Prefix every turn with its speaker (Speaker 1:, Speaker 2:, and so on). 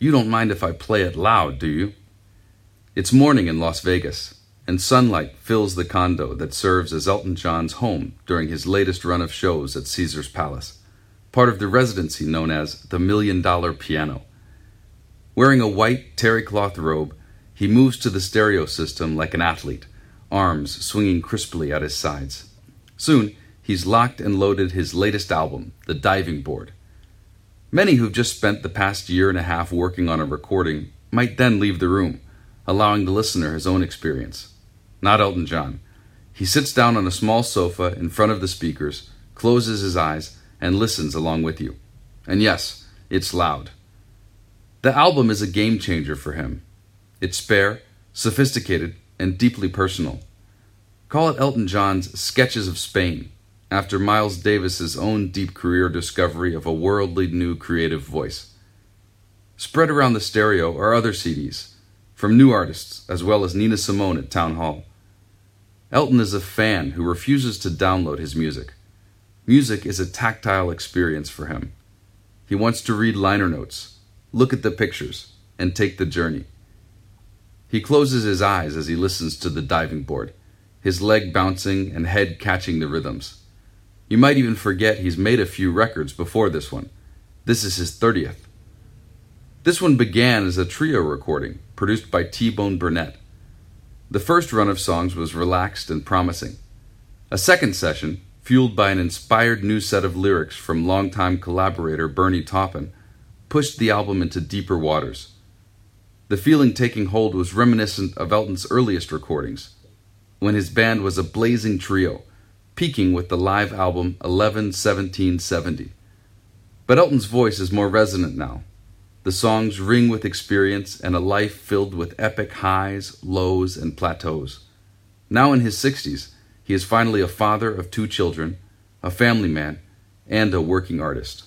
Speaker 1: You don't mind if I play it loud, do you? It's morning in Las Vegas, and sunlight fills the condo that serves as Elton John's home during his latest run of shows at Caesar's Palace, part of the residency known as the Million Dollar Piano. Wearing a white terry cloth robe, he moves to the stereo system like an athlete, arms swinging crisply at his sides. Soon, he's locked and loaded his latest album, The Diving Board. Many who've just spent the past year and a half working on a recording might then leave the room, allowing the listener his own experience. Not Elton John. He sits down on a small sofa in front of the speakers, closes his eyes, and listens along with you. And yes, it's loud. The album is a game changer for him. It's spare, sophisticated, and deeply personal. Call it Elton John's Sketches of Spain, after Miles Davis's own deep career discovery of a worldly new creative voice. Spread around the stereo are other CDs, from new artists as well as Nina Simone at Town Hall. Elton is a fan who refuses to download his music. Music is a tactile experience for him. He wants to read liner notes, look at the pictures, and take the journey. He closes his eyes as he listens to the diving board, his leg bouncing and head catching the rhythms. You might even forget he's made a few records before this one. This is his 30th. This one began as a trio recording produced by T Bone Burnett. The first run of songs was relaxed and promising. A second session, fueled by an inspired new set of lyrics from longtime collaborator Bernie Taupin, pushed the album into deeper waters. The feeling taking hold was reminiscent of Elton's earliest recordings, when his band was a blazing trio, peaking with the live album 11 17 70. But Elton's voice is more resonant now. The songs ring with experience and a life filled with epic highs, lows, and plateaus. Now in his 60s, he is finally a father of two children, a family man, and a working artist.